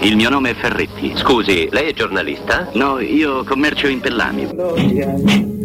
Il mio nome è Ferretti. Scusi, lei è giornalista? No, io commercio in pellami.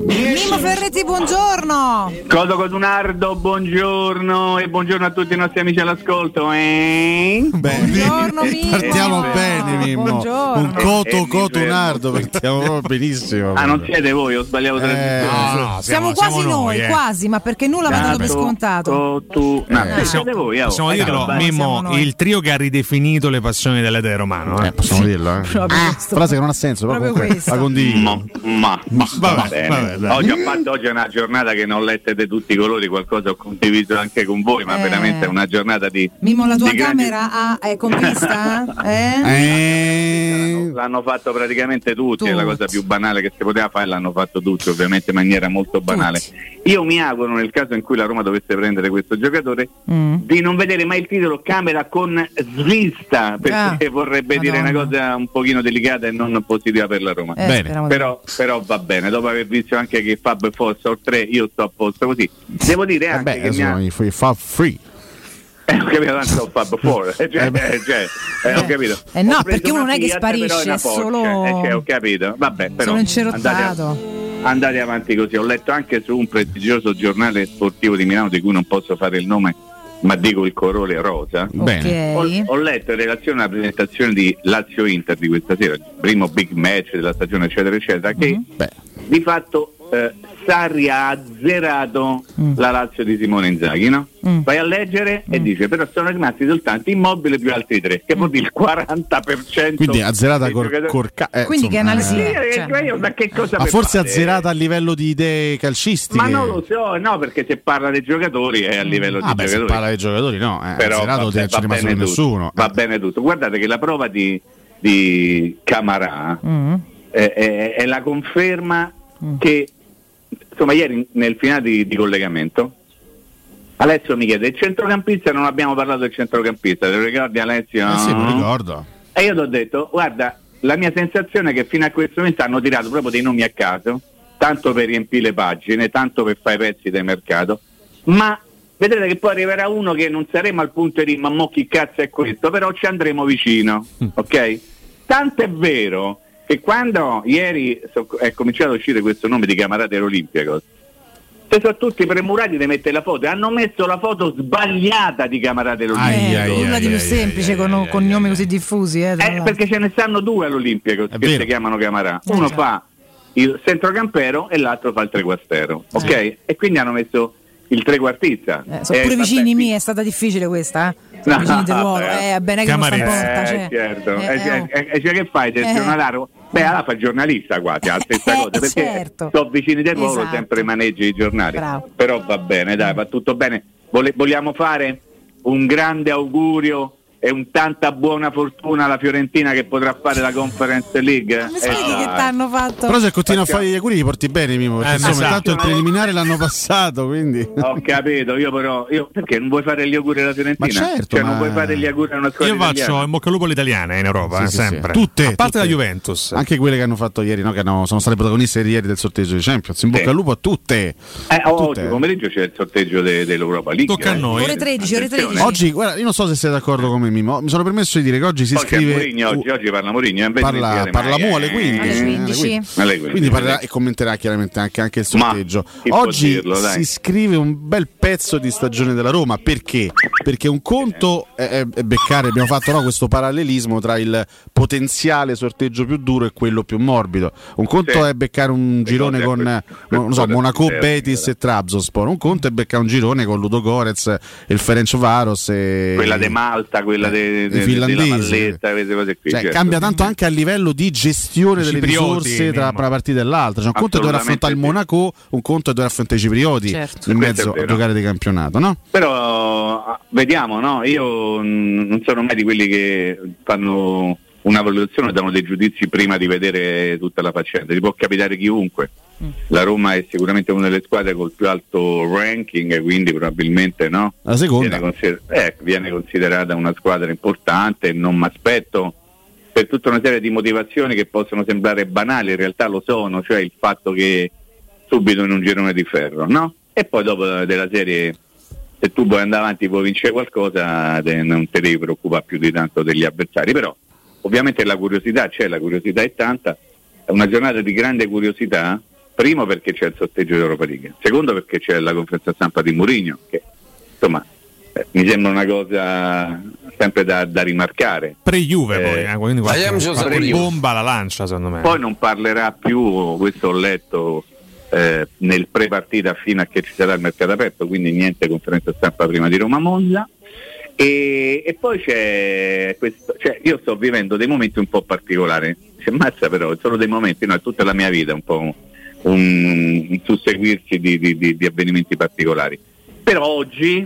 Mimo Ferretti, buongiorno. Codo Codunardo, buongiorno e buongiorno a tutti i nostri amici all'ascolto. Eh? Buongiorno Mimo. Partiamo bene, Mimmo. Buongiorno. Un coto Eh, cotunardo, partiamo proprio benissimo. Ah, non siete voi, ho sbagliato Eh, trasmissione. no, Siamo, quasi noi, eh. quasi, ma perché nulla va dato per scontato. Cotu- No, Eh, siete voi, oh. Possiamo Eh, dirlo. Mimmo, siamo noi. il trio che ha ridefinito le passioni dell'etero romano. Eh. Eh, possiamo dirlo, eh. Proprio questo. Frase che non ha senso, Proprio comunque questo. la condivido. Ma, ma, vabbè, va bene. vabbè, dai. oggi, fatto, oggi è una giornata che non lette di tutti i colori, qualcosa ho condiviso anche con voi, ma Eh. veramente è una giornata di... Mimo, la tua di grandi- camera ha, è con vista? Eh? Eh, L'hanno fatto praticamente tutti, è la Tutti. cosa più banale che si poteva fare, l'hanno fatto tutti, ovviamente in maniera molto banale. Io mi auguro nel caso in cui la Roma dovesse prendere questo giocatore Mm. di non vedere mai il titolo camera con svista, perché Ah, vorrebbe dire una Madonna. cosa un pochino delicata e non positiva per la Roma. Eh, Però, però va bene, dopo aver visto anche che Fab e Fossa o 3 io sto a posto così. Devo dire anche vabbè, che mi ha... sono i i fa free. Eh, ho capito, tanto ho Fab 4, eh, cioè, eh, cioè, eh, ho capito. Eh no, perché uno non è che sparisce, una è solo- eh, cioè, ho capito, vabbè, però Sono andate, incerottato. andate avanti così. Ho letto anche su un prestigioso giornale sportivo di Milano di cui non posso fare il nome, ma dico il colore rosa. Bene. Ho, ho letto in relazione alla presentazione di Lazio Inter di questa sera, il primo big match della stagione, eccetera, eccetera, che Beh, di fatto eh, Sarri ha azzerato Mm. la Lazio di Simone Inzaghi, no? Mm. Vai a leggere e dice però sono rimasti soltanto immobili più altri tre, che vuol dire il 40%. quindi azzerata cor, giocatori. cor- eh, Quindi che insomma, analisi eh. È? eh, Cioè- cioè io da che cosa Ma forse fare? azzerata a livello di idee calcistiche. Ma non lo so, no, perché se parla dei giocatori è a livello Ah, di beh, se giocatori. parla dei giocatori, no. Eh, però azzerato vabbè, non c'è rimasto bene nessuno. tutto, va Eh. bene tutto. Guardate che la prova di, di Camarà Mm. è, è- è la conferma Mm. che insomma ieri nel finale di, di collegamento Alessio mi chiede il centrocampista non abbiamo parlato del centrocampista te lo ricordi Alessio? Eh sì, mi ricordo. e io ti ho detto guarda la mia sensazione è che fino a questo momento hanno tirato proprio dei nomi a caso tanto per riempire le pagine tanto per fare i pezzi del mercato ma vedrete che poi arriverà uno che non saremo al punto di dire ma mo chi cazzo è questo però ci andremo vicino ok? tanto è vero che quando ieri so- è cominciato a uscire questo nome di Camarate Olimpico se sono tutti premurati di mettere la foto e hanno messo la foto sbagliata di Camarate Olimpico Eh, ai, nulla di più semplice con, ai, con ai, nomi ai. così diffusi. Eh, eh, perché ce ne stanno due all'Olimpico che vero. si chiamano Camarà. Eh, Uno fa il centrocampero e l'altro fa il trequartero. Ok? E quindi hanno messo il trequartista. Eh, sono Eh, pure vicini miei, è stata difficile questa. Eh? No, Sono vicini del ruolo. vabbè. Eh, bene che non sta in porta. Eh, Cioè. certo. Eh, Eh, eh, oh. eh, eh, cioè che fai? Del Eh. Beh, allora fa giornalista quasi, la stessa Eh, cosa, perché certo. sono vicini del ruolo, Esatto. sempre maneggi i giornali. Bravo. Però va bene, dai, va tutto bene. Vole- vogliamo fare un grande augurio e un tanta buona fortuna alla Fiorentina che potrà fare la Conference League? Mi Eh, spieghi che t'hanno fatto? Però se continua a fare gli auguri li porti bene, Mimo, perché Eh, insomma, esatto. intanto il preliminare l'hanno passato, quindi... Ho capito, io però, io, perché non vuoi fare gli auguri alla Fiorentina? Ma certo, cioè ma- non vuoi fare gli auguri a una squadra Io faccio italiana? il bocca al lupo all'italiana in Europa, Sì, eh, sì, sì. sempre. Tutte, A parte tutte. la Juventus. Anche quelle che hanno fatto ieri, no? che hanno- sono state protagoniste ieri del sorteggio di Champions. In bocca Sì. al lupo a tutte. Eh, oggi Tutte. pomeriggio c'è il sorteggio de- dell'Europa League. Tocca a eh. noi. Ore 13, ore 13. Oggi, guarda, io non so se sei d'accordo con me, Mimo. Mi sono permesso di dire che oggi si Poi scrive. Mourinho, oggi, oggi parla Mourinho, parla, parla Mu alle eh. 15. Alle eh, 15. Alle 15. Quindi parlerà e commenterà chiaramente anche, anche il sorteggio. Oggi dirlo, si scrive un bel pezzo di stagione della Roma perché? Perché un conto è, è- beccare, abbiamo fatto no, questo parallelismo tra il potenziale sorteggio più duro e quello più morbido. Un conto Sì. è beccare un girone con questo- non so, Monaco, Betis e Trabzonspor. Un conto è beccare un girone con Ludo Gorez, e il Ferenc Varos e Quella di Malta, quella de, i de- finlandesi. della Valletta, queste cose qui. Cioè, certo. cambia tanto anche a livello di gestione delle risorse tra una partita e l'altra. Cioè, un conto è dover affrontare il. Monaco, un conto è dover affrontare i ciprioti Certo. in mezzo a giocare di campionato, no? Però ah, vediamo, no? Io non sono mai di quelli che fanno una valutazione e danno dei giudizi prima di vedere tutta la faccenda. Ti può capitare chiunque. La Roma è sicuramente una delle squadre col più alto ranking, quindi probabilmente no. La seconda. Viene, consider- eh, viene considerata una squadra importante non mi aspetto per tutta una serie di motivazioni che possono sembrare banali, in realtà lo sono, cioè il fatto che subito in un girone di ferro, no? E poi dopo della serie se tu vuoi andare avanti puoi vincere qualcosa te- non ti devi preoccupare più di tanto degli avversari, però ovviamente la curiosità c'è, la curiosità è tanta, è una giornata di grande curiosità, primo perché c'è il sorteggio d'Europa League, secondo perché c'è la conferenza stampa di Mourinho, che insomma eh, mi sembra una cosa sempre da, da rimarcare. Pre-Juve Eh, poi, eh, quindi qualche, bomba la lancia secondo me. Poi non parlerà più, questo ho letto eh, nel pre-partita fino a che ci sarà il mercato aperto, quindi niente conferenza stampa prima di Roma Monza. E, e poi c'è questo, cioè io sto vivendo dei momenti un po' particolari, c'è mazza però, sono dei momenti, no, è tutta la mia vita un po' un, un susseguirsi di, di- di- di avvenimenti particolari. Però oggi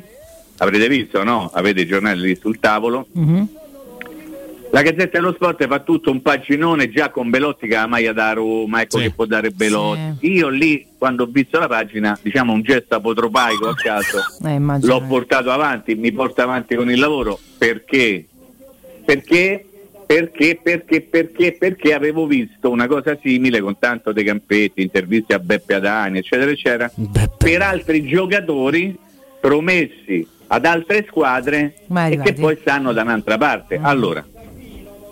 avrete visto, no? Avete i giornali lì sul tavolo, Mhm. La Gazzetta dello Sport fa tutto un paginone già con Belotti che ha la maglia da Roma, ecco Sì. che può dare Belotti. Io lì, quando ho visto la pagina, diciamo un gesto apotropaico a caso, Eh, l'ho portato avanti, mi porta avanti con il lavoro perché? Perché? Perché, perché, perché, perché avevo visto una cosa simile con tanto De Campetti, interviste a Beppe Adani, eccetera, eccetera, Beppe. per altri giocatori promessi ad altre squadre e che poi stanno da un'altra parte. Mm. Allora,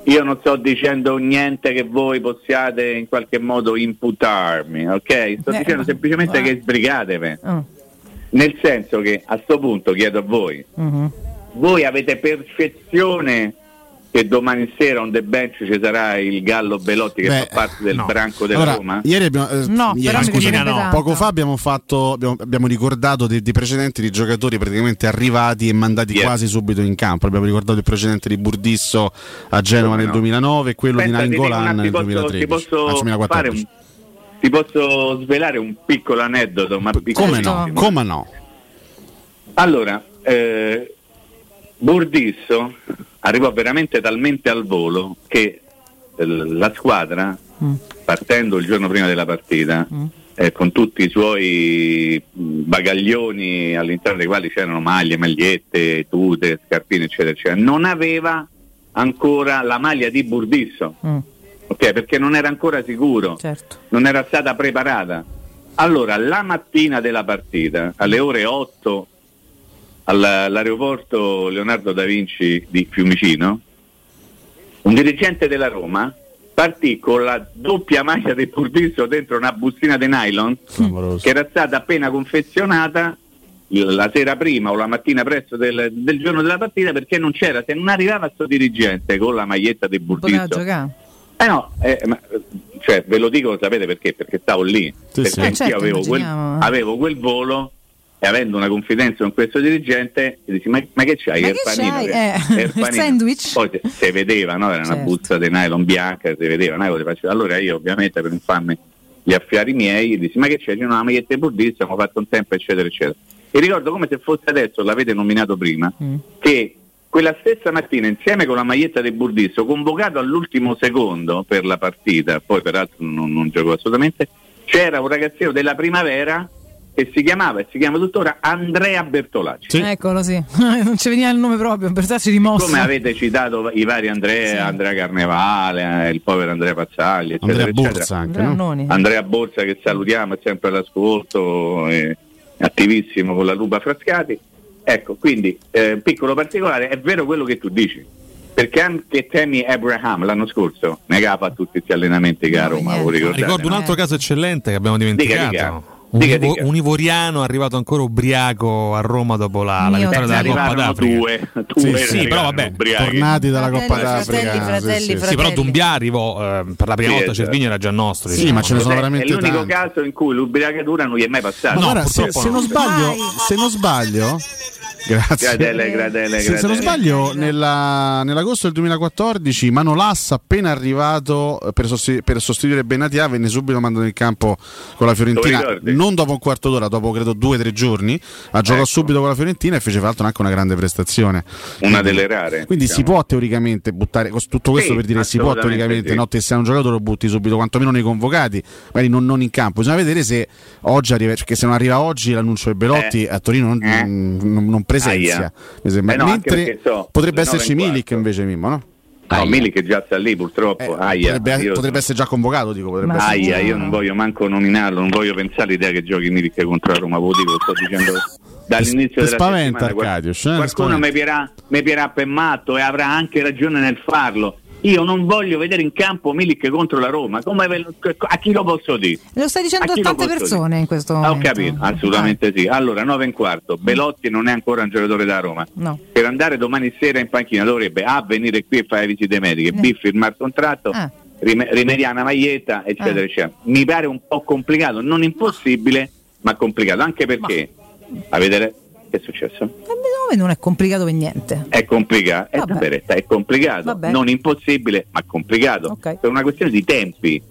io non sto dicendo niente che voi possiate in qualche modo imputarmi, ok? Sto Eh, dicendo semplicemente eh. che sbrigatevi. Ah, Nel senso che a sto punto chiedo a voi, mhm. voi avete percezione che domani sera on the bench ci sarà il Gallo Belotti che Beh, fa parte del no. branco della Allora, Roma? ieri abbiamo, eh, No, ieri, scusa, no. Poco fa abbiamo, fatto, abbiamo, abbiamo ricordato dei, dei precedenti di giocatori praticamente arrivati e mandati Yeah. quasi subito in campo. Abbiamo ricordato il precedente di Burdisso a Genova Come nel no. 2009 e quello Aspetta, di una- nel ti posso, 2013. ti posso anzi, fare 2014. un, ti posso svelare un piccolo aneddoto, ma Come no? Come no? Allora, eh, Burdisso arrivò veramente talmente al volo che eh, la squadra, Mm. partendo il giorno prima della partita, Mm. eh, con tutti i suoi mh, bagaglioni all'interno dei quali c'erano maglie, magliette, tute, scarpine, eccetera, eccetera, non aveva ancora la maglia di Burdisso, Mm, ok? Perché non era ancora sicuro certo. non era stata preparata. Allora, la mattina della partita, alle ore 8, all- all'aeroporto Leonardo da Vinci di Fiumicino, un dirigente della Roma partì con la doppia maglia del Burdisso dentro una bustina di nylon Clamoroso. che era stata appena confezionata la sera prima o la mattina presto del, del giorno della partita perché non c'era, se non arrivava sto dirigente con la maglietta del Burdisso giocare. eh no, eh, ma, eh, cioè, ve lo dico, sapete perché? Perché stavo lì, Sì, perché sì. Eh, anch'io certo, avevo, quel, immaginiamo. avevo quel volo e avendo una confidenza con questo dirigente, gli dici, ma, ma che c'hai? Ma il che panino? c'hai? che- Eh, il il panino." sandwich? Poi si, si vedeva, no? era una Certo. busta di nylon bianca, si vedeva, no? Allora io ovviamente per non farmi gli affari miei, gli dissi, ma che c'è? C'è una maglietta di Burdizzo, abbiamo fatto un tempo, eccetera, eccetera. E ricordo come se fosse adesso, l'avete nominato prima, Mm. che quella stessa mattina insieme con la maglietta del Burdisso, convocato all'ultimo secondo per la partita, poi peraltro non, non giocò assolutamente, c'era un ragazzino della primavera che si chiamava e si chiama tuttora Andrea Bertolacci. Sì. Eccolo, sì. non ci veniva il nome proprio, per starci rimosso. Come avete citato i vari Andrea, Sì. Andrea Carnevale, eh, il povero Andrea Pazzagli, eccetera, Andrea eccetera. Borsa anche, Andrea no? Andrea Borsa che salutiamo, è sempre all'ascolto, è attivissimo con la Lupa Frascati. Ecco, quindi eh, un piccolo particolare, è vero quello che tu dici, perché anche Temi Abraham l'anno scorso negava a tutti questi allenamenti che a Roma? Ricordo un altro caso eccellente che abbiamo dimenticato. dica. Un, Dica, dica. un ivoriano arrivato ancora ubriaco a Roma dopo la, la vittoria della. Coppa d'Africa. due, due Sì, sì, però vabbè, ubriachi. Tornati dalla Fratelli, Coppa d'Africa. fratelli, sì, fratelli, sì, sì. Sì, però. Dumbia arrivò eh, per la prima Sì, volta. esatto. Cervini era già nostro. Sì, diciamo. ma ce ne sono Cos'è? veramente è l'unico tanti. caso in cui l'ubriacatura non gli è mai passata. Ma No, guarda, se, se no. non sbaglio, se non sbaglio, grazie. Gradele, gradele, Se, se non gradele. sbaglio, nella- nell'agosto del 2014 Mano Lassa, appena arrivato per, sosti- per sostituire Benatia, venne subito mandato in campo con la Fiorentina. Non dopo un quarto d'ora, dopo credo due o tre giorni. Ha giocato Ecco. subito con la Fiorentina e fece fra l'altro anche una grande prestazione. Una delle rare. Quindi si diciamo. può teoricamente buttare tutto questo Sì, per dire che si può teoricamente sì. no, te sei un giocatore lo butti subito quantomeno nei convocati magari non, non in campo bisogna vedere se oggi arriva perché se non arriva oggi l'annuncio di Belotti Eh. a Torino non, Eh. non- non presenzia Aia. sembra. Eh no, mentre so, potrebbe esserci Milik invece Mimmo no? No, Aia. Mili che già sta lì purtroppo. Eh, Aia, potrebbe, potrebbe essere già convocato dico potrebbe Ma- essere. Aia, io non voglio manco nominarlo, non voglio pensare all'idea che giochi Milik contro la Roma, lo sto dicendo dall'inizio Ti della spaventa, settimana. Arcadius, eh? Qualcuno spaventa. mi pierà, mi pierà per matto e avrà anche ragione nel farlo. Io non voglio vedere in campo Milik contro la Roma. Come a chi lo posso dire? Lo stai dicendo A a tante persone dire? in questo Ah, momento. Ho capito, assolutamente sì. Allora, 9 e quarto. Belotti non è ancora un giocatore da Roma. No. Per andare domani sera in panchina dovrebbe A venire qui e fare visite mediche, B firmare il contratto, Ah. rim- rimediare una maglietta, eccetera, Ah. eccetera. Mi pare un po' complicato, non impossibile, ma complicato. Anche perché, a vedere che è successo? Eh, non è complicato per niente. È complicato, è, davvero, è complicato, Vabbè. non impossibile, ma complicato. Ok. Per una questione di tempi.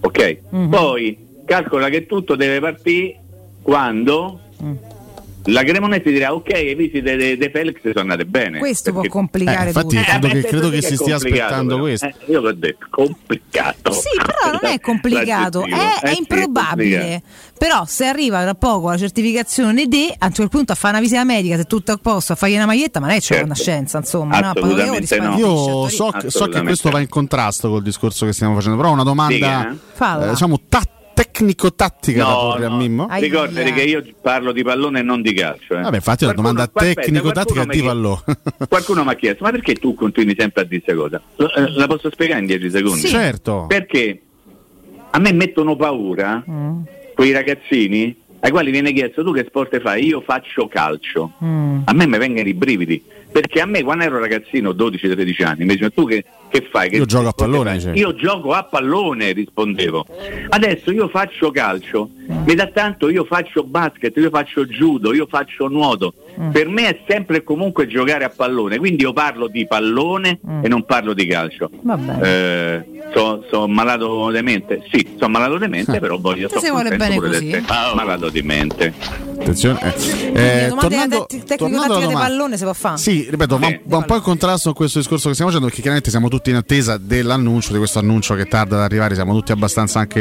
Ok? Mhm. Poi calcola che tutto deve partire quando Mm. La Cremonese dirà ok, le visite di De Felix sono andate bene. Questo può Perché- complicare Eh, infatti, tutto. credo Eh, che- credo che è si stia aspettando però. questo. Eh, io l'ho detto, complicato. Sì, però non è complicato, è, è Eh sì, improbabile. complicato. però se arriva tra poco la certificazione D, a un certo punto a fare una visita medica, se tutto è a posto, a fargli una maglietta, ma lei c'è Certo. una scienza, insomma, no? No. Io so, che- so che questo va in contrasto col discorso che stiamo facendo, però una domanda Dica, eh. Eh, diciamo ta- tecnico-tattica da No, a no. Mimmo. Aia. Ricordati che io parlo di pallone e non di calcio. eh. Vabbè, infatti è una Qualcuno- domanda tecnico-tattica di pallone. Qualcuno mi ha chiesto, ma perché tu continui sempre a dire questa cosa? Lo- eh, La posso spiegare in 10 secondi? Certo. Perché a me mettono paura Mm. quei ragazzini ai quali viene chiesto tu che sport fai? Io faccio calcio. Mm. A me mi vengono i brividi. Perché a me quando ero ragazzino, 12-13 anni, mi dicevano tu che, che fai? Che Io gioco a pallone, fai?" dicevi. Io gioco a pallone, rispondevo. Adesso io faccio calcio, mi dà tanto, io faccio basket, io faccio judo, io faccio nuoto. Per me è sempre e comunque giocare a pallone, quindi io parlo di pallone e non parlo di calcio. Eh, sono malato di mente? Sì, sono malato di mente, però voglio Se si vuole bene così. Malato di mente. Attenzione. eh. Eh, tornando, tec- tecnico-tattica tornando alla di pallone si può fare? Sì, ripeto, va, Sì. va un po' in contrasto con questo discorso che stiamo facendo, perché chiaramente siamo tutti in attesa dell'annuncio, di questo annuncio che tarda ad arrivare, siamo tutti abbastanza anche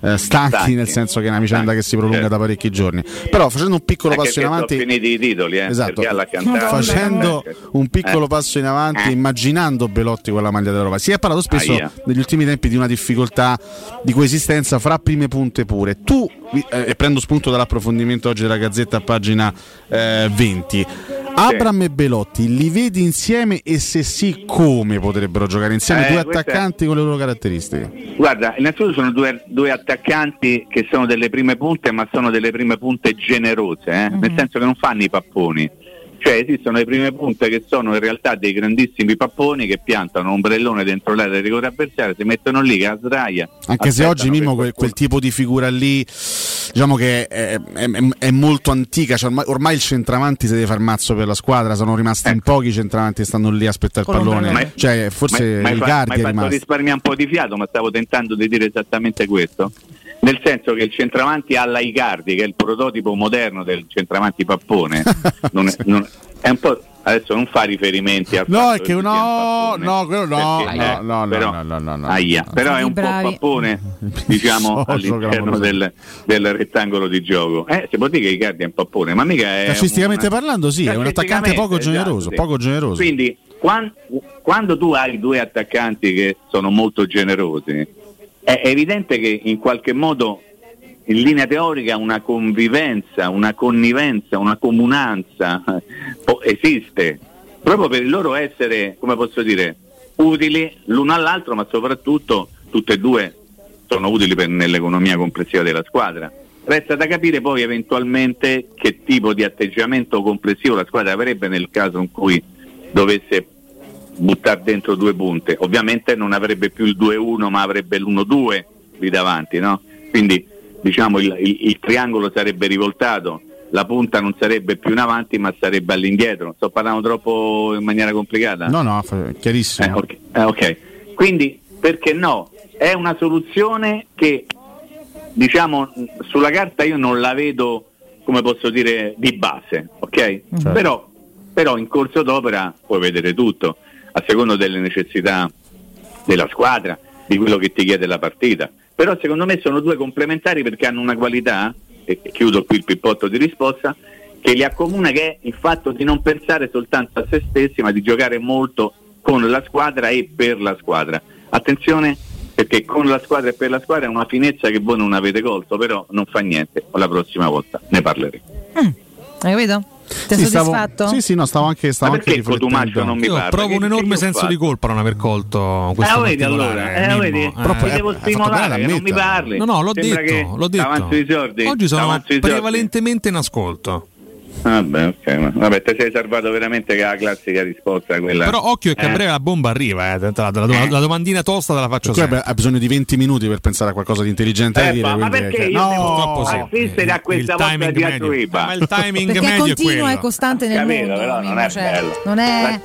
eh, stanchi, Stanchi. nel senso che è una vicenda Stanchi, che si prolunga certo. da parecchi giorni. Però facendo un piccolo Anche passo in perché avanti... finiti i titoli, eh, Esatto, perché facendo Eh. un piccolo Eh. passo in avanti, Eh. immaginando Belotti con la maglia della Roma. Si è parlato spesso Aia. negli ultimi tempi di una difficoltà di coesistenza fra prime punte pure. Tu, eh, e prendo spunto dall'approfondimento oggi della Gazzetta a pagina eh, 20, Abram e Belotti li vedi insieme e se sì come potrebbero giocare insieme Eh, due questa è- attaccanti con le loro caratteristiche? Guarda, innanzitutto sono due, due attaccanti che sono delle prime punte, ma sono delle prime punte generose, eh? nel senso che non fanno i papponi. Cioè esistono le prime punte che sono in realtà dei grandissimi papponi che piantano un ombrellone dentro l'area del rigore avversario, si mettono lì che a sdraia. Anche se oggi che Mimmo quel, quel tipo di figura lì diciamo che è, è- è- è molto antica, cioè ormai, ormai il centravanti si deve far mazzo per la squadra, sono rimasti in Ecco. pochi i centravanti che stanno lì a aspettare il pallone, l'ombrellone. cioè forse Ma- ma Icardi ma è rimasto. risparmiare un po' di fiato, ma stavo tentando di dire esattamente questo. Nel senso che il centravanti alla Icardi, che è il prototipo moderno del centravanti pappone, non è, non- è un po'. Adesso non fa riferimenti al No, è che un no, pappone, no, quello no, perché, no, eh, no, no, però, no, no, no, no. aia, però è un Bravi. po' pappone, diciamo, So, so, all'interno clamoroso. del, del rettangolo di gioco. Eh, si può dire che Icardi è un pappone, ma mica è. Calcisticamente una- parlando, sì, è un attaccante poco Calcisticamente, generoso, esatto, poco generoso. Quindi, quan- quando tu hai due attaccanti che sono molto generosi, è evidente che in qualche modo in linea teorica una convivenza, una connivenza, una comunanza eh, esiste, proprio per il loro essere, come posso dire, utili l'uno all'altro, ma soprattutto tutte e due sono utili per- nell'economia complessiva della squadra. Resta da capire poi eventualmente che tipo di atteggiamento complessivo la squadra avrebbe nel caso in cui dovesse buttare dentro due punte. Ovviamente non avrebbe più il 2-1 ma avrebbe l'1-2 lì davanti, no? Quindi diciamo il, il- il triangolo sarebbe rivoltato, la punta non sarebbe più in avanti ma sarebbe all'indietro. Sto parlando troppo in maniera complicata? No, no, chiarissimo. Eh, ok. eh, ok. Quindi perché no? È una soluzione che diciamo sulla carta io non la vedo come posso dire di base, ok? Certo. Però, però in corso d'opera puoi vedere tutto, a secondo delle necessità della squadra, di quello che ti chiede la partita. Però secondo me sono due complementari perché hanno una qualità, e chiudo qui il pippotto di risposta, che li accomuna che è il fatto di non pensare soltanto a se stessi, ma di giocare molto con la squadra e per la squadra. Attenzione perché con la squadra e per la squadra è una finezza che voi non avete colto, però non fa niente, la prossima volta ne parleremo. Hai capito? Ti Sì, sei stavo, soddisfatto? sì, sì, no, stavo anche, Ma stavo anche perché Cotumaccio riflettendo. non mi Io parla? provo un enorme senso fatto? di colpa non aver colto questo Eh, vedi allora, eh, vedi, Eh, poi- devo stimolare che non mi parli. No, no, l'ho Sembra detto, l'ho detto. davanti ai sordi, Oggi sono prevalentemente in ascolto. Vabbè, ok, ma- vabbè, ti sei salvato veramente che è la classica risposta quella. Però occhio che a Eh. breve la bomba arriva, eh. La, la- la- la domandina tosta te la faccio sempre. ha bisogno di 20 minuti per pensare a qualcosa di intelligente da Eh, dire. ma- ma quindi- perché che- io no, devo- Purtroppo sì. assistere a Il- questa volta timing di. Ma il timing Perché è medio è continuo e costante nel Capito, mondo. però non è cioè, bello. non è.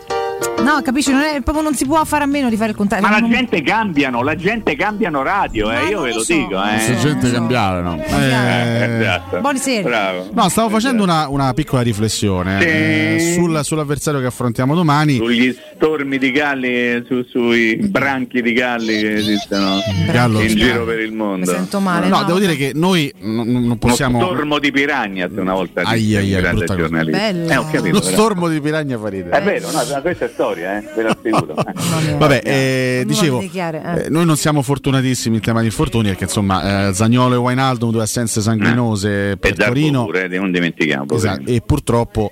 No, capisci? Non, è, proprio non si può fare a meno di fare il contrario. Ma la Non- gente cambiano, la gente cambiano radio, eh, io ve lo lo so, dico, lo eh. so. Se gente cambiare, no? Cambiare. Eh, esatto. Buonasera. Bravo. No, stavo facendo una, una piccola riflessione Sì. eh, sul- sull'avversario che affrontiamo domani. Sugli stormi di galli, su- sui branchi di galli che esistono Gallo. in giro per il mondo. Mi sento male. No, no? devo dire che noi non, non possiamo. stormo di piranha se una volta Ai, ai, ai, brutta giornalista. Eh, ho capito. Lo però. stormo di piragna fa ridere. È vero, no, questa storia, eh, ve lo assicuro. Vabbè, eh, dicevo, eh. eh, noi non siamo fortunatissimi in tema di infortuni perché insomma eh, Zagnolo e Wijnaldum due assenze sanguinose per Darbo Torino pure, non dimentichiamo. Esatto, e purtroppo,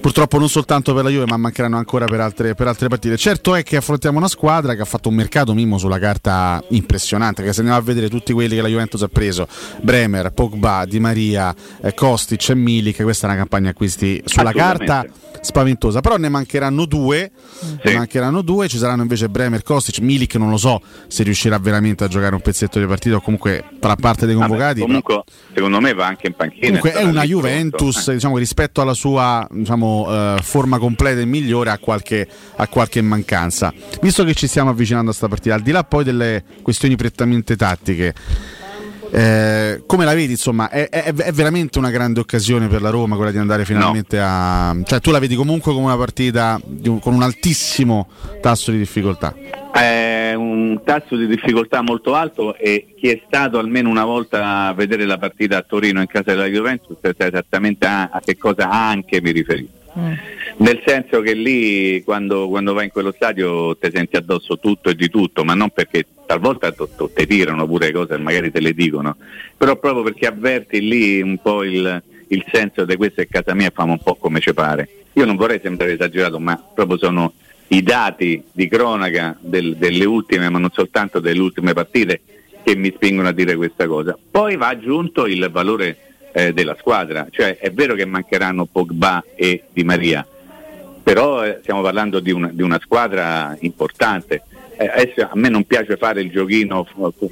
purtroppo non soltanto per la Juve ma mancheranno ancora per altre, per altre partite. Certo è che affrontiamo una squadra che ha fatto un mercato mimo sulla carta impressionante, che se andiamo a vedere tutti quelli che la Juventus ha preso, Bremer, Pogba, Di Maria, eh, Kostic e Milik, questa è una campagna acquisti sulla carta spaventosa, però ne mancheranno due, ne Sì. mancheranno due, ci saranno invece Bremer, Kostic, Milik non lo so se riuscirà veramente a giocare un pezzetto di partita o comunque farà parte dei Vabbè, convocati. però- comunque, secondo me va anche in panchina. Comunque è una Juventus diciamo, rispetto alla sua diciamo, eh, forma completa e migliore ha qualche, ha qualche mancanza. Visto che ci stiamo avvicinando a questa partita, al di là poi delle questioni prettamente tattiche, eh, come la vedi? Insomma, è, è- è veramente una grande occasione per la Roma quella di andare finalmente a. cioè, tu la vedi comunque come una partita di un- con un altissimo tasso di difficoltà. È un tasso di difficoltà molto alto e chi è stato almeno una volta a vedere la partita a Torino in casa della Juventus sa esattamente a, a che cosa anche mi riferisco. Mm. Nel senso che lì quando, quando vai in quello stadio ti senti addosso tutto e di tutto, ma non perché talvolta ti tirano pure cose magari te le dicono, però proprio perché avverti lì un po' il, il senso di questa è casa mia famo un po' come ci pare. Io non vorrei sembrare esagerato, ma proprio sono i dati di cronaca del- delle ultime, ma non soltanto delle ultime partite, che mi spingono a dire questa cosa. Poi va aggiunto il valore eh, della squadra, cioè è vero che mancheranno Pogba e Di Maria, però eh, stiamo parlando di una, di una squadra importante. Eh, adesso a me non piace fare il giochino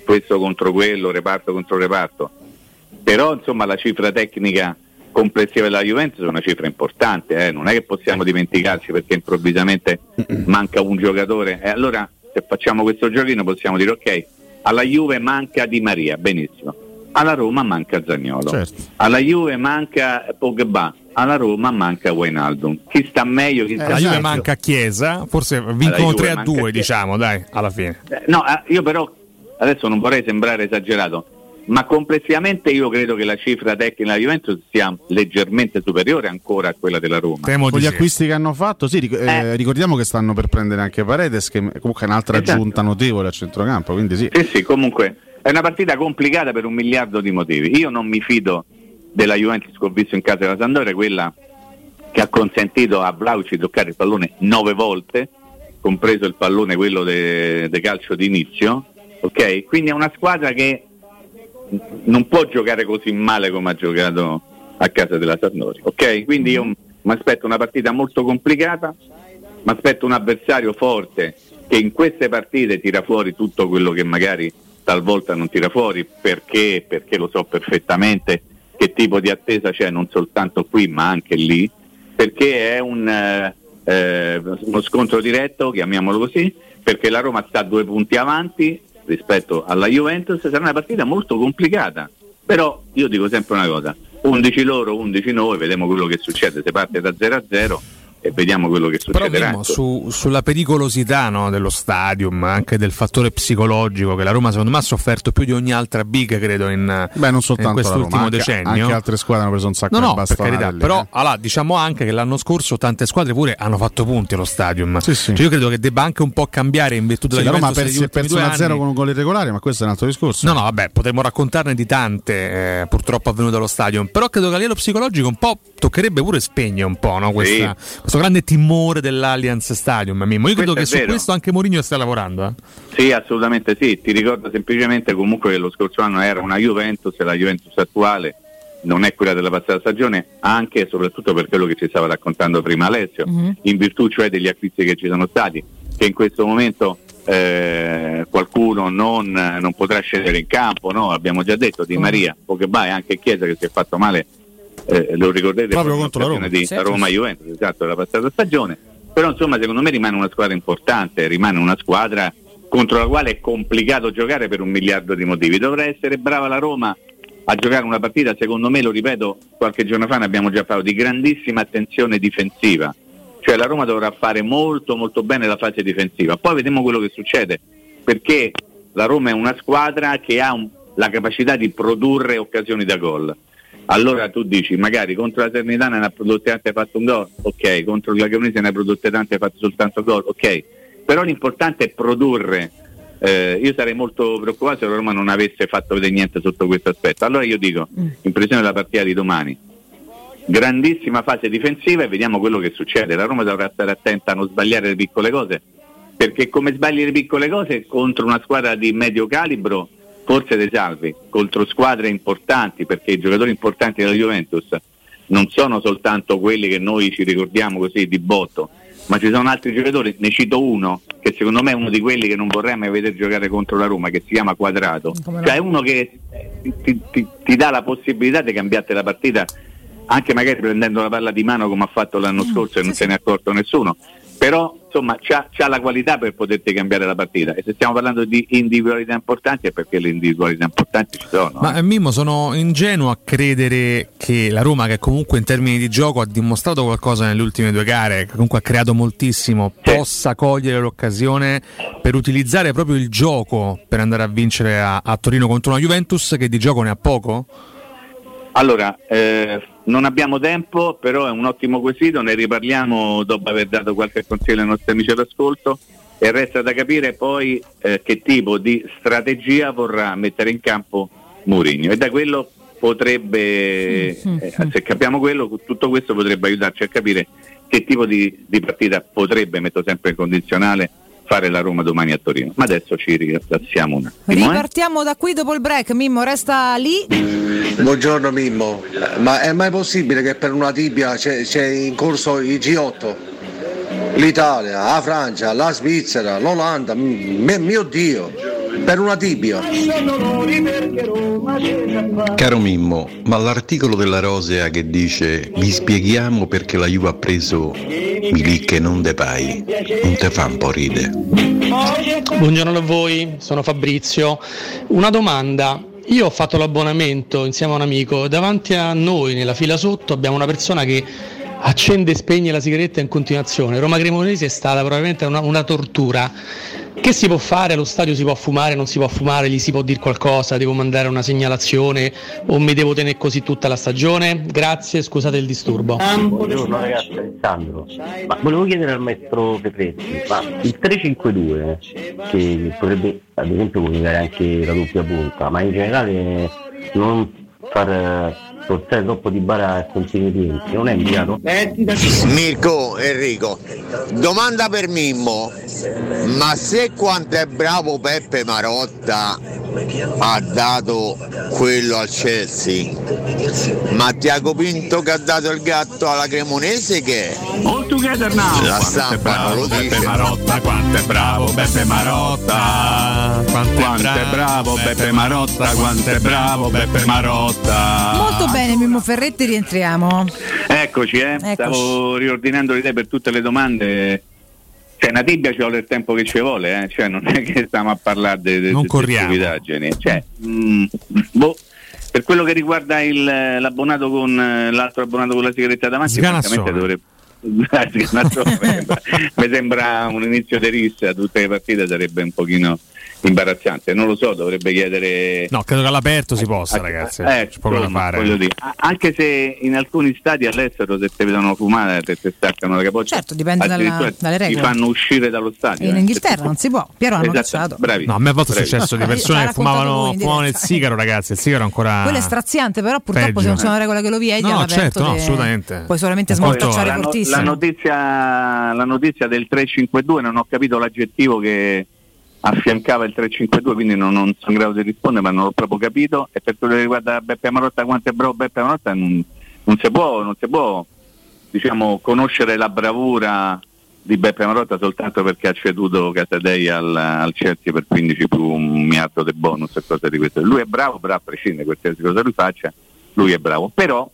questo contro quello, reparto contro reparto, però insomma la cifra tecnica complessiva della Juventus è una cifra importante, eh, non è che possiamo dimenticarci perché improvvisamente manca un giocatore. E allora se facciamo questo giochino possiamo dire ok, alla Juve manca Di Maria, benissimo, alla Roma manca Zagnolo, Certo. alla Juve manca Pogba, alla Roma manca Wijnaldum. Chi sta meglio, chi sta La Juve manca Chiesa, forse vincono Juve 3 a manca 2, Chiesa. diciamo, dai, alla fine. Eh, No, eh, io però adesso non vorrei sembrare esagerato, ma complessivamente io credo che la cifra tecnica della Juventus sia leggermente superiore ancora a quella della Roma. Temo Con gli sì. acquisti che hanno fatto, sì, ric- eh, Eh. ricordiamo che stanno per prendere anche Paredes, che comunque è un'altra Esatto. aggiunta notevole a centrocampo, quindi sì. Sì, sì, comunque è una partita complicata per un miliardo di motivi. Io non mi fido della Juventus che ho visto in casa della Sandoria, quella che ha consentito a Vlauci di toccare il pallone nove volte, compreso il pallone quello de, de calcio d'inizio. ok? Quindi è una squadra che non può giocare così male come ha giocato a casa della Sandoria. ok? Quindi io mi aspetto una partita molto complicata, mi aspetto un avversario forte che in queste partite tira fuori tutto quello che magari talvolta non tira fuori perché, perché lo so perfettamente che tipo di attesa c'è non soltanto qui ma anche lì perché è un, eh, eh, uno scontro diretto, chiamiamolo così, perché la Roma sta due punti avanti rispetto alla Juventus, sarà una partita molto complicata, però io dico sempre una cosa, 11 loro, 11 noi, vediamo quello che succede, se parte da 0 a 0 e vediamo quello che Però succederà. Mimmo, su- sulla pericolosità no, dello stadium, anche del fattore psicologico che la Roma secondo me ha sofferto più di ogni altra big, credo, in, Beh, non in soltanto quest'ultimo Roma, anche, decennio. anche altre squadre hanno preso un sacco No, di no, per carità, lì, però eh. allora, diciamo anche che l'anno scorso tante squadre pure hanno fatto punti allo stadium. Sì, sì. Cioè, io credo che debba anche un po' cambiare in virtù della Sì, Roma ha Juventus perso, degli perso ultimi due 1-0 anni. con un gol irregolare, ma questo è un altro discorso. No, no, vabbè, potremmo raccontarne di tante, eh, purtroppo avvenute allo stadium. Però credo che a livello psicologico un po' toccherebbe pure spegne un po', no? Questa- questo grande timore dell'Allianz Stadium. Mimmo. Io credo Questo che è su vero. questo anche Mourinho stia lavorando. eh. Sì, assolutamente sì. Ti ricordo semplicemente comunque che lo scorso anno era una Juventus e la Juventus attuale non è quella della passata stagione, anche e soprattutto per quello che ci stava raccontando prima Alessio, in virtù cioè degli acquisti che ci sono stati, che in questo momento eh, qualcuno non, non potrà scendere in campo, no? abbiamo già detto Di Maria, Pogba e anche Chiesa che si è fatto male, eh, lo ricordate Proprio contro la Roma. di Certo. Roma-Juventus, esatto, della passata stagione, però insomma secondo me rimane una squadra importante, rimane una squadra contro la quale è complicato giocare per un miliardo di motivi. Dovrà essere brava la Roma a giocare una partita, secondo me, lo ripeto, qualche giorno fa ne abbiamo già parlato, di grandissima attenzione difensiva. Cioè la Roma dovrà fare molto molto bene la fase difensiva. Poi vediamo quello che succede, perché la Roma è una squadra che ha un- la capacità di produrre occasioni da gol. Allora tu dici, magari contro la Ternitana ne ha prodotte tante e ha fatto un gol, ok, contro il Lagonese ne ha prodotte tante e ha fatto soltanto gol, ok. Però l'importante è produrre. Eh, io sarei molto preoccupato se la Roma non avesse fatto vedere niente sotto questo aspetto. Allora io dico, impressione della partita di domani, grandissima fase difensiva e vediamo quello che succede. La Roma dovrà stare attenta a non sbagliare le piccole cose, perché come sbagli le piccole cose contro una squadra di medio calibro forse te salvi, contro squadre importanti, perché i giocatori importanti della Juventus non sono soltanto quelli che noi ci ricordiamo così di botto, ma ci sono altri giocatori, ne cito uno che secondo me è uno di quelli che non vorrei mai vedere giocare contro la Roma, che si chiama Quadrato, Come cioè è uno che ti, ti- ti dà la possibilità di cambiarti la partita anche magari prendendo la palla di mano come ha fatto l'anno scorso e non se ne è accorto nessuno, però insomma c'ha, c'ha la qualità per poterti cambiare la partita e se stiamo parlando di individualità importanti è perché le individualità importanti ci sono. Ma eh. eh, Mimmo, sono ingenuo a credere che la Roma, che comunque in termini di gioco ha dimostrato qualcosa nelle ultime due gare, che comunque ha creato moltissimo, Sì. possa cogliere l'occasione per utilizzare proprio il gioco per andare a vincere a, a Torino contro una Juventus che di gioco ne ha poco? Allora, eh, non abbiamo tempo, però è un ottimo quesito, ne riparliamo dopo aver dato qualche consiglio ai nostri amici all'ascolto e resta da capire poi eh, che tipo di strategia vorrà mettere in campo Mourinho. E da quello potrebbe, eh, se capiamo quello, tutto questo potrebbe aiutarci a capire che tipo di, di partita potrebbe, metto sempre in condizionale, fare la Roma domani a Torino. Ma adesso ci rilassiamo un attimo. eh. Ripartiamo da qui dopo il break. Mimmo, resta lì. Buongiorno Mimmo, ma è mai possibile che per una tibia c'è, c'è in corso il G8? L'Italia, la Francia, la Svizzera, l'Olanda, m- mio Dio, per una tibia. Caro Mimmo, ma l'articolo della Rosea che dice vi spieghiamo perché la Juve ha preso Milik e non Depay, non te fa un po' ride? Buongiorno a voi, sono Fabrizio. Una domanda. Io ho fatto l'abbonamento insieme a un amico, davanti a noi nella fila sotto abbiamo una persona che accende e spegne la sigaretta in continuazione. Roma Cremonese è stata probabilmente una, una tortura. Che si può fare? Allo stadio si può fumare, non si può fumare, gli si può dire qualcosa, devo mandare una segnalazione o mi devo tenere così tutta la stagione? Grazie, scusate il disturbo. Buongiorno ragazzi, Alessandro. Ma volevo chiedere al maestro Pepretti, ma il 352 che potrebbe ad esempio collegare anche la doppia punta, ma in generale non far eh, portare troppo di bara a continui tempi, non è inviato? Mirko Enrico, domanda per Mimmo, ma se quanto è bravo Peppe Marotta ha dato quello al Chelsea, ma Tiago Pinto che ha dato il gatto alla Cremonese che è? All together now. La stampa lo dice. Marotta, quanto è bravo Beppe Marotta! Quanto, Quanto è bravo Beppe Marotta, quanto è bravo Beppe Marotta. Molto bene, Mimmo Ferretti, rientriamo. Eccoci, eh. Eccoci. stavo riordinando le idee per tutte le domande. Cioè, una tibia ci vuole il tempo che ci vuole, eh. cioè, non è che stiamo a parlare di de, Non de- de corriamo. stupidaggini. Cioè, mm, boh, per quello che riguarda il- l'abbonato con l'altro abbonato con la sigaretta davanti, francamente dovrebbe, mi, sembra, mi sembra un inizio di rissa a tutte le partite sarebbe un pochino imbarazzante non lo so dovrebbe chiedere No, credo che all'aperto si possa, ragazzi. eh, C'è poco da fare. voglio dire, anche se in alcuni stati all'estero se ti vedono fumare te, te staccano la capoccia Certo, dipende dalla- dalle regole. ti fanno uscire dallo stadio In eh. Inghilterra non si può, Piero l'hanno Esatto, cacciato. bravi. No, a me a volte è successo di persone che fumavano, fumavano il sigaro, ragazzi. Il sigaro ancora. Quello è straziante, però purtroppo Peggio. se non c'è una regola che lo vieti, No, certo, no, te- assolutamente. puoi solamente la, no- fortissimo. la notizia, la notizia del 352 non ho capito l'aggettivo che affiancava il 352 quindi non, non sono in grado di rispondere ma non l'ho proprio capito. E per quello che riguarda Beppe Marotta quanto è bravo Beppe Marotta non, non si può, non si può diciamo, conoscere la bravura di Beppe Marotta soltanto perché ha ceduto Casadei al, al Chelsea per 15 più un miliardo di bonus e cose di questo. Lui è bravo però a prescindere da qualsiasi cosa lui faccia lui è bravo. Però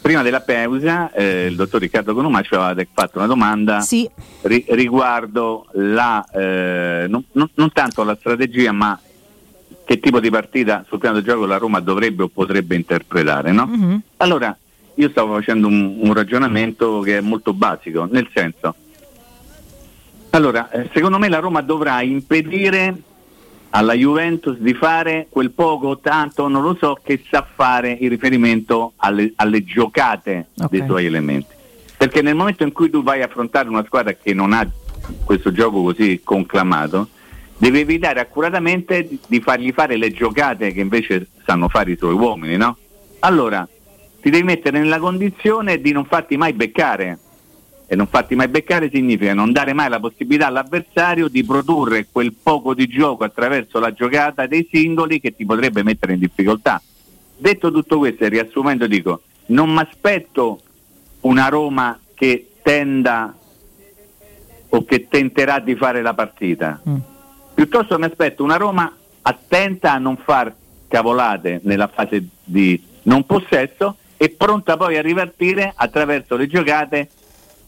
prima della pausa eh, il dottor Riccardo Conuma ci aveva fatto una domanda Sì, ri- riguardo la, eh, non, non- tanto la strategia, ma che tipo di partita sul piano del gioco la Roma dovrebbe o potrebbe interpretare. No? mhm. Allora, io stavo facendo un, un ragionamento che è molto basico, nel senso, allora, eh, secondo me la Roma dovrà impedire alla Juventus di fare quel poco tanto, non lo so, che sa fare in riferimento alle, alle giocate Ok. dei suoi elementi. Perché nel momento in cui tu vai a affrontare una squadra che non ha questo gioco così conclamato, devi evitare accuratamente di, di fargli fare le giocate che invece sanno fare i suoi uomini, no? Allora, ti devi mettere nella condizione di non farti mai beccare. E non farti mai beccare significa non dare mai la possibilità all'avversario di produrre quel poco di gioco attraverso la giocata dei singoli che ti potrebbe mettere in difficoltà. Detto tutto questo e riassumendo dico, non mi aspetto una Roma che tenda o che tenterà di fare la partita. Mm. Piuttosto mi aspetto una Roma attenta a non far cavolate nella fase di non possesso e pronta poi a ripartire attraverso le giocate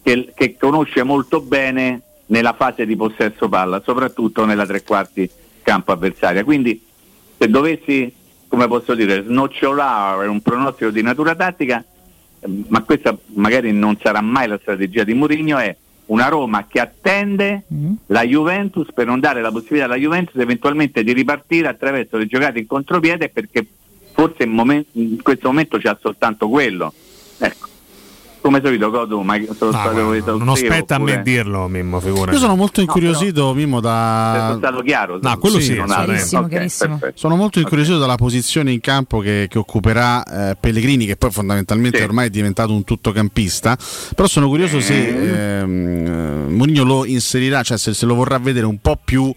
che, che conosce molto bene nella fase di possesso palla, soprattutto nella tre quarti campo avversaria. Quindi se dovessi, come posso dire, snocciolare un pronostico di natura tattica, ehm, ma questa magari non sarà mai la strategia di Mourinho, è una Roma che attende Mm. la Juventus per non dare la possibilità alla Juventus eventualmente di ripartire attraverso le giocate in contropiede perché forse in, momen- in questo momento c'ha soltanto quello. Ecco. Come solito Godu, ma sono No, stato guarda, non aspetta a oppure- me dirlo, Mimmo, figura. Io sono molto incuriosito, Mimmo, Sono da. stato chiaro. No, quello sì, ha- chiarissimo, ok, chiarissimo. Sono molto incuriosito dalla posizione in campo che, che occuperà eh, Pellegrini, che poi fondamentalmente Sì. ormai è diventato un tuttocampista. Però sono curioso se ehm, eh, Mourinho lo inserirà, cioè se, se lo vorrà vedere un po' più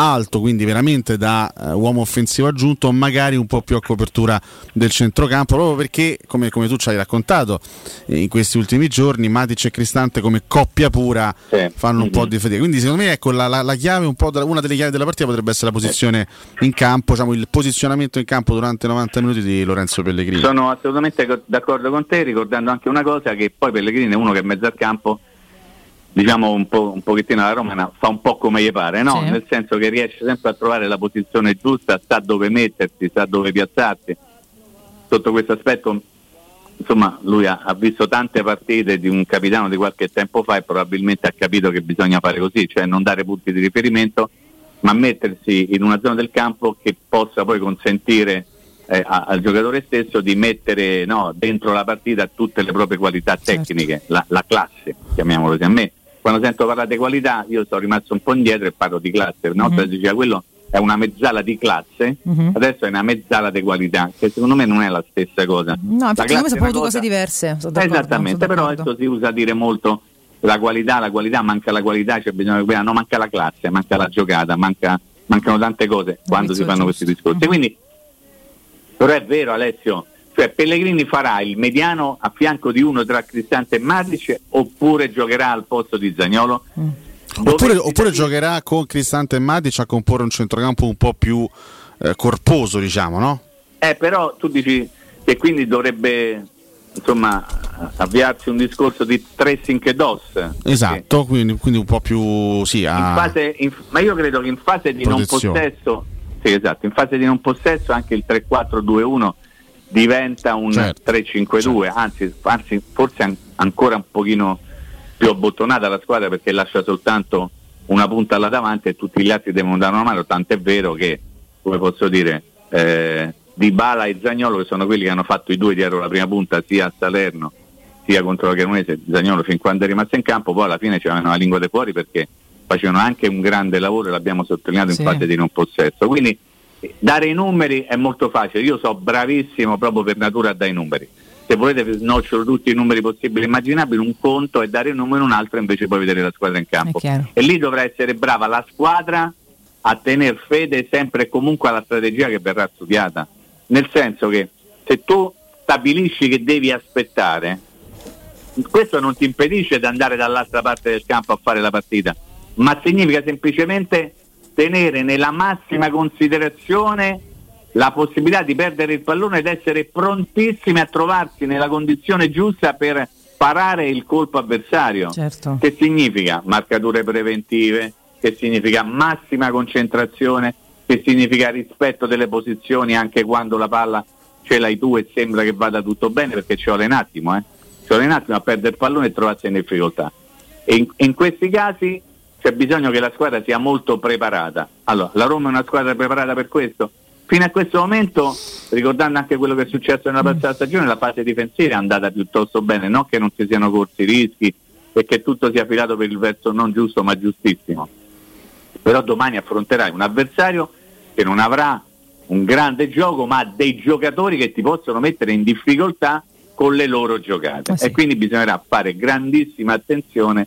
alto, quindi veramente da eh, uomo offensivo aggiunto, magari un po' più a copertura del centrocampo, proprio perché, come, come tu ci hai raccontato in questi ultimi giorni, Matic e Cristante come coppia pura Sì. fanno un Mhm. po' di fatica. Quindi secondo me ecco, la, la- la chiave, un po' della- una delle chiavi della partita potrebbe essere la posizione in campo, diciamo, il posizionamento in campo durante i 90 minuti di Lorenzo Pellegrini. Sono assolutamente co- d'accordo con te, ricordando anche una cosa che poi Pellegrini è uno che è mezzo al campo, diciamo un, po', un pochettino la Roma fa un po' come gli pare, no? Sì. nel senso che riesce sempre a trovare la posizione giusta, sa dove mettersi, sa dove piazzarsi. Sotto questo aspetto, insomma, lui ha, ha visto tante partite di un capitano di qualche tempo fa e probabilmente ha capito che bisogna fare così, cioè non dare punti di riferimento, ma mettersi in una zona del campo che possa poi consentire eh, a- al giocatore stesso di mettere no, dentro la partita tutte le proprie qualità Certo. tecniche, la, la classe, chiamiamolo così. A me, quando sento parlare di qualità, io sono rimasto un po' indietro e parlo di classe. Una volta Mhm. si diceva quello è una mezzala di classe, Mhm. adesso è una mezzala di qualità, che secondo me non è la stessa cosa. No, infatti secondo me sono proprio due cosa- cose diverse. Esattamente, però adesso si usa dire molto la qualità, la qualità, manca la qualità, c'è bisogno di no, manca la classe, manca la giocata, manca- mancano tante cose quando si fanno giusto. questi discorsi. Mhm. Quindi, però è vero Alessio, cioè Pellegrini farà il mediano a fianco di uno tra Cristante e Matic oppure giocherà al posto di Zagnolo? Mm. Oppure, oppure giocherà con Cristante e Matic a comporre un centrocampo un po' più eh, corposo, diciamo, no? Eh, però tu dici che quindi dovrebbe insomma avviarsi un discorso di tracing e DOS. Esatto, quindi, quindi un po' più sì, in a- fase, in- ma io credo che in fase di non Protezione. possesso, sì, esatto, in fase di non possesso anche il 3-4-2-1 diventa un Certo, 3-5-2, anzi, anzi, forse an- ancora un pochino più abbottonata la squadra perché lascia soltanto una punta là davanti e tutti gli altri devono dare una mano, tant'è vero che, come posso dire, eh, Di Bala e Zagnolo che sono quelli che hanno fatto i due dietro la prima punta sia a Salerno sia contro la Cremonese, Zagnolo fin quando è rimasto in campo, poi alla fine c'erano la lingua dei fuori perché facevano anche un grande lavoro e l'abbiamo sottolineato Sì. in fase di non possesso. Quindi dare i numeri è molto facile, io so bravissimo proprio per natura a dare i numeri. Se volete snocciolo tutti i numeri possibili e immaginabili, un conto è dare un numero, un altro invece poi vedere la squadra in campo. E lì dovrà essere brava la squadra a tener fede sempre e comunque alla strategia che verrà studiata. Nel senso che se tu stabilisci che devi aspettare, questo non ti impedisce di andare dall'altra parte del campo a fare la partita, ma significa semplicemente tenere nella massima considerazione la possibilità di perdere il pallone ed essere prontissimi a trovarsi nella condizione giusta per parare il colpo avversario. Certo. Che significa marcature preventive, che significa massima concentrazione, che significa rispetto delle posizioni anche quando la palla ce l'hai tu e sembra che vada tutto bene perché ci vuole un attimo, eh. ci vuole un attimo a perdere il pallone e trovarsi in difficoltà. E in, in questi casi c'è bisogno che la squadra sia molto preparata. Allora, la Roma è una squadra preparata per questo? Fino a questo momento, ricordando anche quello che è successo nella passata stagione, la fase difensiva è andata piuttosto bene, non che non si siano corsi rischi e che tutto sia filato per il verso non giusto ma giustissimo. Però domani affronterai un avversario che non avrà un grande gioco, ma dei giocatori che ti possono mettere in difficoltà con le loro giocate. Ah, sì. E quindi bisognerà fare grandissima attenzione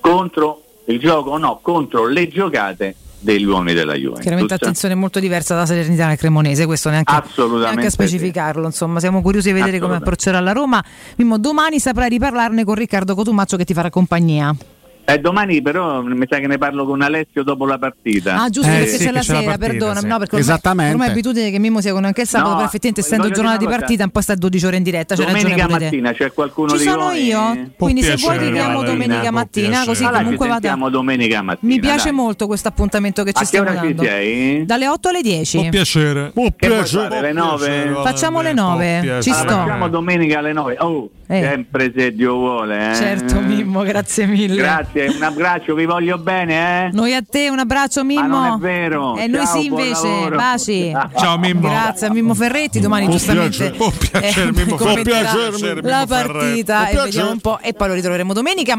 contro il gioco, no, contro le giocate degli uomini della Juventus. Chiaramente attenzione molto diversa da Salernitana e Cremonese, questo neanche, neanche a specificarlo. Insomma, siamo curiosi di vedere come approccerà la Roma. Mimmo, domani saprai riparlarne con Riccardo Cotumaccio che ti farà compagnia. Eh, domani però mi sa che ne parlo con Alessio dopo la partita. Ah, giusto, perché c'è la sera, perdonami. No, perché ormai, Esattamente. ormai è abitudine che Mimmo sia con anche il sabato, No, però effettivamente essendo giornata di partita, un po' sta a 12 ore in diretta. C'è Domenica mattina c'è qualcuno Ci di sono voi? io, quindi se vuoi ti chiamo domenica mattina, così Allora, comunque ci vado. sentiamo domenica mattina. Mi piace dai. molto questo appuntamento che ci stiamo ora ci dando. sei? Dalle 8 alle 10. piacere. Che vuoi fare, le 9? Facciamo le 9. Ci sto. Facciamo domenica alle 9. Oh, Eh. sempre se Dio vuole. Eh. Certo, Mimmo, grazie mille. Grazie, un abbraccio, vi voglio bene, eh? Noi a te un abbraccio Mimmo. Ma non è vero. E noi Ciao, sì invece. lavoro. Baci. Ciao, Mimmo. Grazie a Mimmo Ferretti. Domani Può giustamente può piacere, eh, Mimmo, può Mimmo la partita e vediamo un po'. E poi lo ritroveremo domenica.